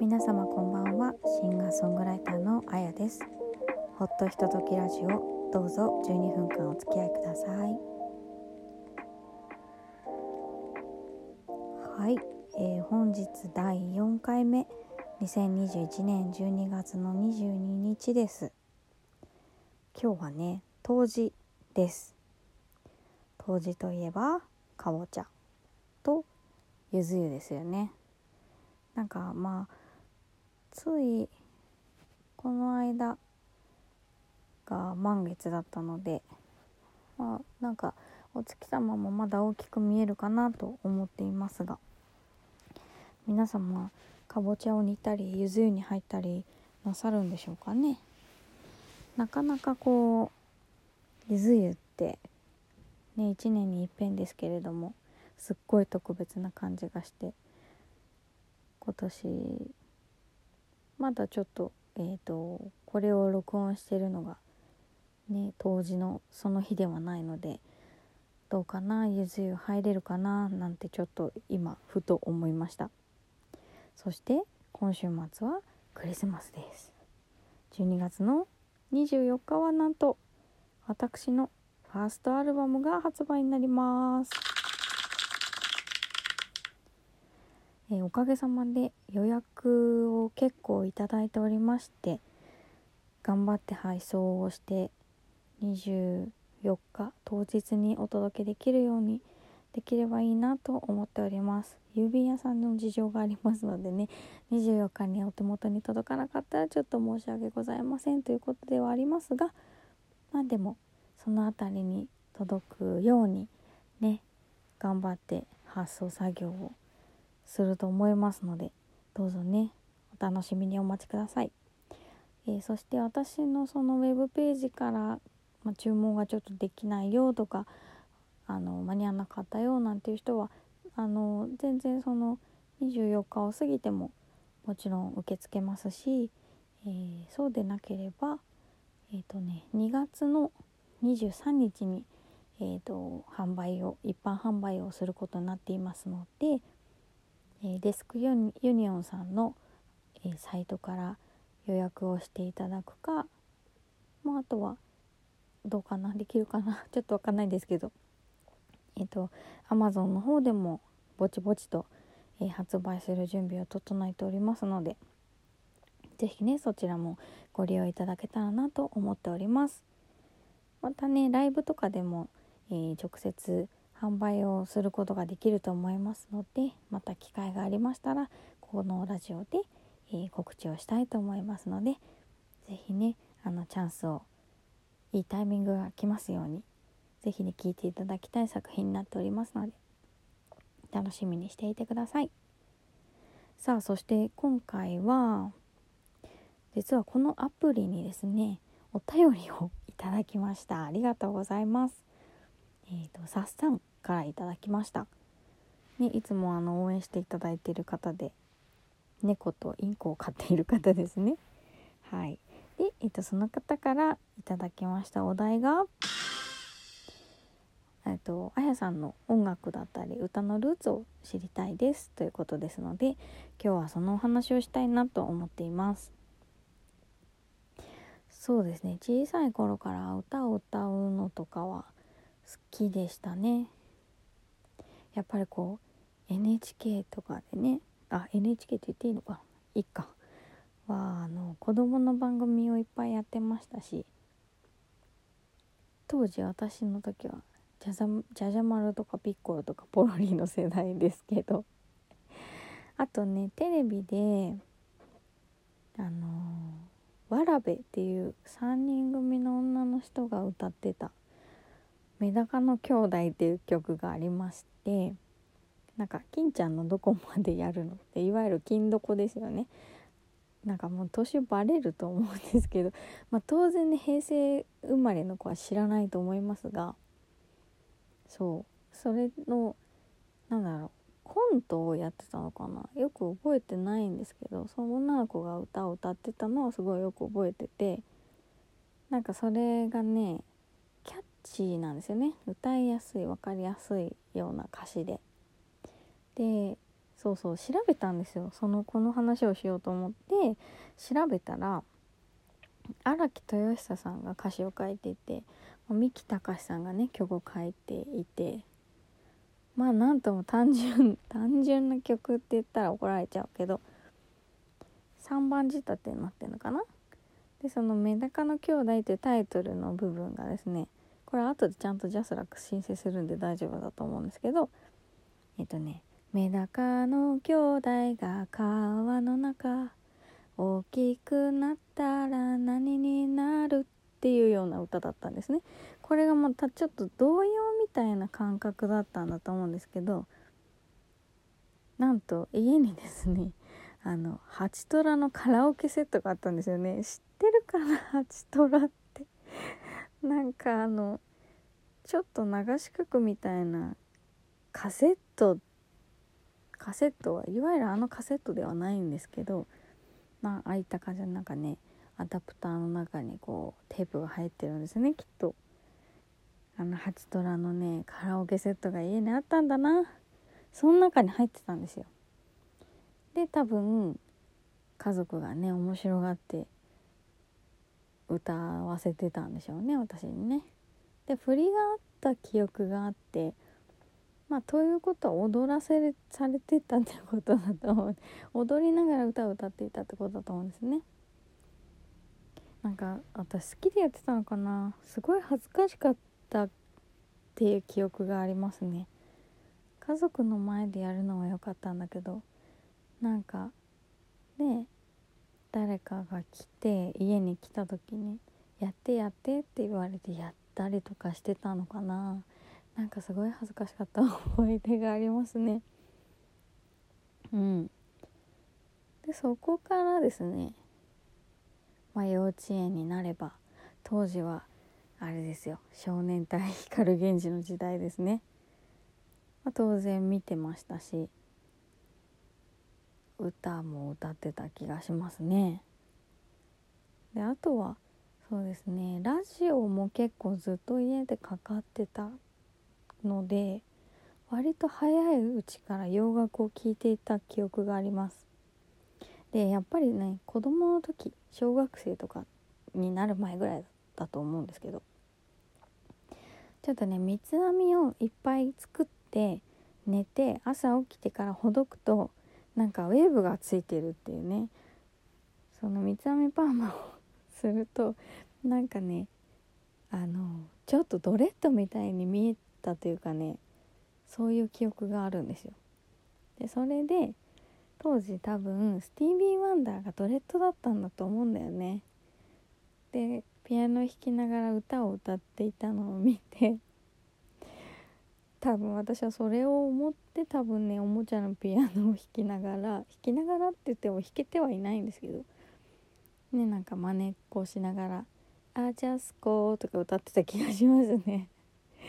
皆様こんばんは。シンガーソングライターのあやです。ほっとひとときラジオ。どうぞ12分間お付き合いください。はい、えー、本日第4回目。2021年12月の22日です。今日はね冬至です。冬至といえばかぼちゃとゆず湯ですよね。なんかまあついこの間が満月だったのでまあなんかお月様もまだ大きく見えるかなと思っていますが皆様かぼちゃを煮たりゆず湯に入ったりなさるんでしょうかね。なかなかこうゆず湯ってね1年に一遍ですけれどもすっごい特別な感じがして今年まだちょっとえっ、ー、とこれを録音してるのがね当時のその日ではないのでどうかなゆず湯入れるかななんてちょっと今ふと思いました。そして今週末はクリスマスです。12月の24日はなんと私のファーストアルバムが発売になります。えー、おかげさまで予約を結構いただいておりまして頑張って配送をして24日当日にお届けできるようにできればいいなと思っております。郵便屋さんの事情がありますのでね24日にお手元に届かなかったらちょっと申し訳ございませんということではありますがまあでもその辺りに届くようにね頑張って発送作業をすると思いますのでどうぞねお楽しみにお待ちください、えー、そして私のそのウェブページから、ま、注文がちょっとできないよとかあの間に合わなかったよなんていう人はあの全然その24日を過ぎてももちろん受け付けますし、えー、そうでなければえっ、ー、とね2月の23日に、えーと販売を一般販売をすることになっていますのでえデスクユニオンさんの、えサイトから予約をしていただくか、まあ、あとはどうかなできるかな ちょっとわかんないですけどえっ、と Amazon の方でもぼちぼちと、え、発売する準備を整えておりますので是非ねそちらもご利用いただけたらなと思っております。またねライブとかでも、えー、直接販売をすることができると思いますのでまた機会がありましたらこのラジオで、えー、告知をしたいと思いますので是非ねあのチャンスをいいタイミングが来ますように是非ね聴いていただきたい作品になっておりますので楽しみにしていてください。さあそして今回は実はこのアプリにですねお便りをいただきました。ありがとうございます。えーと、さっさんからいただきました、ね、いつもあの応援していただいている方で猫とインコを飼っている方ですね。はい。で、えーと、その方からいただきましたお題がえっとあやさんの音楽だったり歌のルーツを知りたいですということですので今日はそのお話をしたいなと思っています。そうですね。小さい頃から歌を歌うのとかは好きでしたね。やっぱりこう NHK とかでねあ NHK って言っていいのか。いいか。はあの子供の番組をいっぱいやってましたし当時私の時はじゃじゃじゃじゃ丸とかピッコロとかポロリの世代ですけどあとねテレビであのわらべっていう3人組の女の人が歌ってたメダカの兄弟っていう曲がありましてなんか金ちゃんのどこまでやるのっていわゆる金どこですよね。なんかもう年バレると思うんですけど、まあ、当然ね平成生まれの子は知らないと思いますがそう。それのなんだろうコントをやってたのかな？よく覚えてないんですけどその女の子が歌を歌ってたのはすごいよく覚えててなんかそれがねチーなんですよね。歌いやすい分かりやすいような歌詞で。でそうそう調べたんですよ。そのこの話をしようと思って調べたら荒木豊久さんが歌詞を書いていて三木隆さんがね曲を書いていてまあなんとも単純 単純な曲って言ったら怒られちゃうけど3番仕立てになってるのかな？でその「メダカの兄弟」っていうタイトルの部分がですねこれ後でちゃんとジャスラック申請するんで大丈夫だと思うんですけどえっとね「メダカの兄弟が川の中大きくなったら何になる」っていうような歌だったんですね。これがまたちょっと童謡みたいな感覚だったんだと思うんですけどなんと家にですね あのハチトラのカラオケセットがあったんですよね知ってるかなハチトラって なんかあのちょっと流し曲みたいなカセットカセットはいわゆるあのカセットではないんですけどまあ開いた感じの中ねアダプターの中にこうテープが入ってるんですねきっと。あのハチトラのねカラオケセットが家にあったんだな。その中に入ってたんですよ。で多分家族がね面白がって歌わせてたんでしょうね私にね。で振りがあった記憶があってまあということは踊らせれされてたってことだと思う踊りながら歌を歌っていたってことだと思うんですね。なんか私好きでやってたのかなすごい恥ずかしかったっていう記憶がありますね。家族の前でやるのは良かったんだけどなんかね誰かが来て家に来た時に「やってやって」って言われてやったりとかしてたのかな。なんかすごい恥ずかしかった。思い出がありますね。うん。でそこからですね。まあ幼稚園になれば当時はあれですよ。少年隊光源氏の時代ですね、まあ、当然見てましたし。歌も歌ってた気がしますね。であとはそうですねラジオも結構ずっと家でかかってたので割と早いうちから洋楽を聴いていた記憶があります。でやっぱりね子供の時小学生とかになる前ぐらいだと思うんですけどちょっとね三つ編みをいっぱい作って寝て朝起きてからほどくとなんかウェーブがついてるっていうねその三つ編みパーマをするとなんかねあのちょっとドレッドみたいに見えたというかねそういう記憶があるんですよ。でそれで当時多分スティービー・ワンダーがドレッドだったんだと思うんだよね。でピアノ弾きながら歌を歌っていたのを見て多分私はそれを思って多分ねおもちゃのピアノを弾きながら 弾きながらって言っても弾けてはいないんですけどねなんか真似っこしながら「あジャスコ」とか歌ってた気がしますね。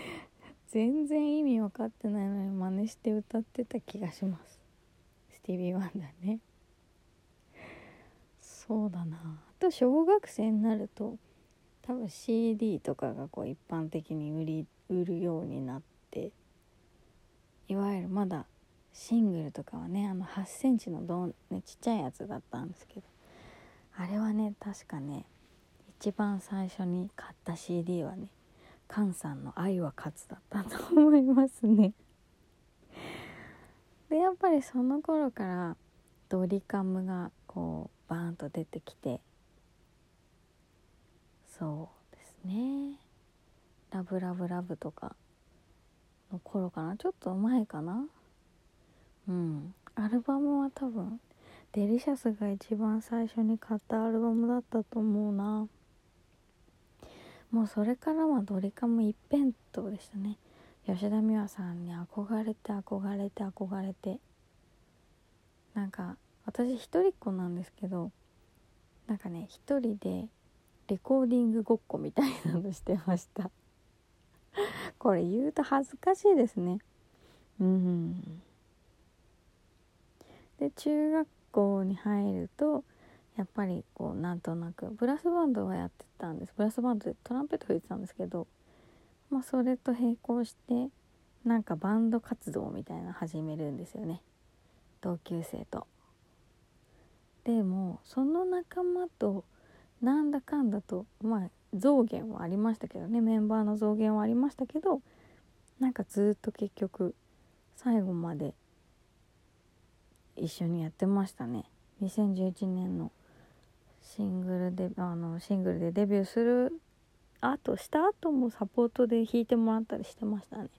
全然意味分かってないのに真似して歌ってた気がします。スティービー・ワンダーね。そうだな。あと小学生になると多分 CD とかがこう一般的に売り売るようになっていわゆるまだシングルとかはねあの8センチのどん、ね、ちっちゃいやつだったんですけどあれはね確かね一番最初に買った CD はね菅さんの「愛は勝つ」だったと思いますね。でやっぱりその頃からドリカムがこうバーンと出てきてそうですね「ラブラブラブ」とかの頃かな。ちょっと前かな。うん。アルバムは多分デリシャスが一番最初に買ったアルバムだったと思うな。もうそれからはドリカム一辺倒でしたね。吉田美和さんに憧れて憧れて憧れて。なんか私一人っ子なんですけどなんかね一人でレコーディングごっこみたいなのしてました。これ言うと恥ずかしいですね。うんで中学校に入るとやっぱりこうなんとなくブラスバンドはやってたんです。ブラスバンドでトランペット吹いてたんですけどまあそれと並行してなんかバンド活動みたいな始めるんですよね。同級生と。でもその仲間となんだかんだとまあ増減はありましたけどね。メンバーの増減はありましたけどなんかずっと結局最後まで一緒にやってましたね。2011年のシングルであのシングルでデビューするあとした後もサポートで弾いてもらったりしてましたね。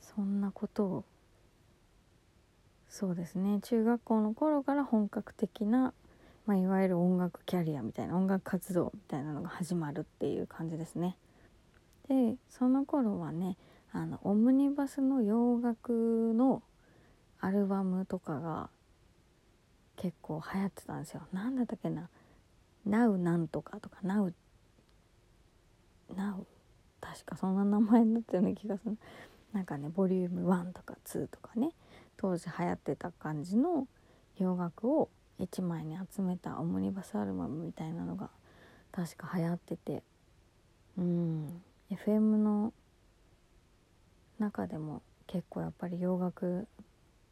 そんなことをそうですね。中学校の頃から本格的な、まあ、いわゆる音楽キャリアみたいな音楽活動みたいなのが始まるっていう感じですね。でその頃はねあのオムニバスの洋楽のアルバムとかが結構流行ってたんですよ。何だったっけな「Now なんとか」とか「Now」Now 確かそんな名前になったような気がする。なんかねボリューム1とか2とかね当時流行ってた感じの洋楽を1枚に集めたオムニバスアルバムみたいなのが確か流行ってて。うん。FM の中でも結構やっぱり洋楽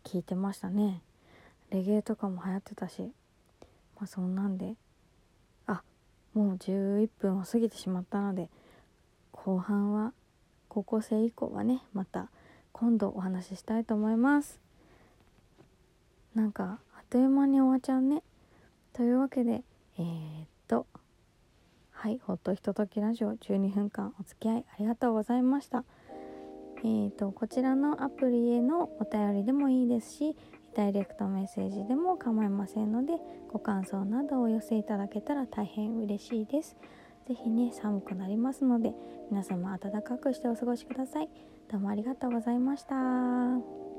聴いてましたね。レゲエとかも流行ってたし。まあそんなんで。あもう11分を過ぎてしまったので後半は高校生以降はねまた今度お話ししたいと思います。なんかという間に終わっちゃうねというわけでえー、っとはいほっとひとときラジオ12分間お付き合いありがとうございましたえーと、こちらのアプリへのお便りでもいいですしダイレクトメッセージでも構いませんのでご感想などをお寄せいただけたら大変嬉しいです。是非ね寒くなりますので皆様暖かくしてお過ごしください。どうもありがとうございました。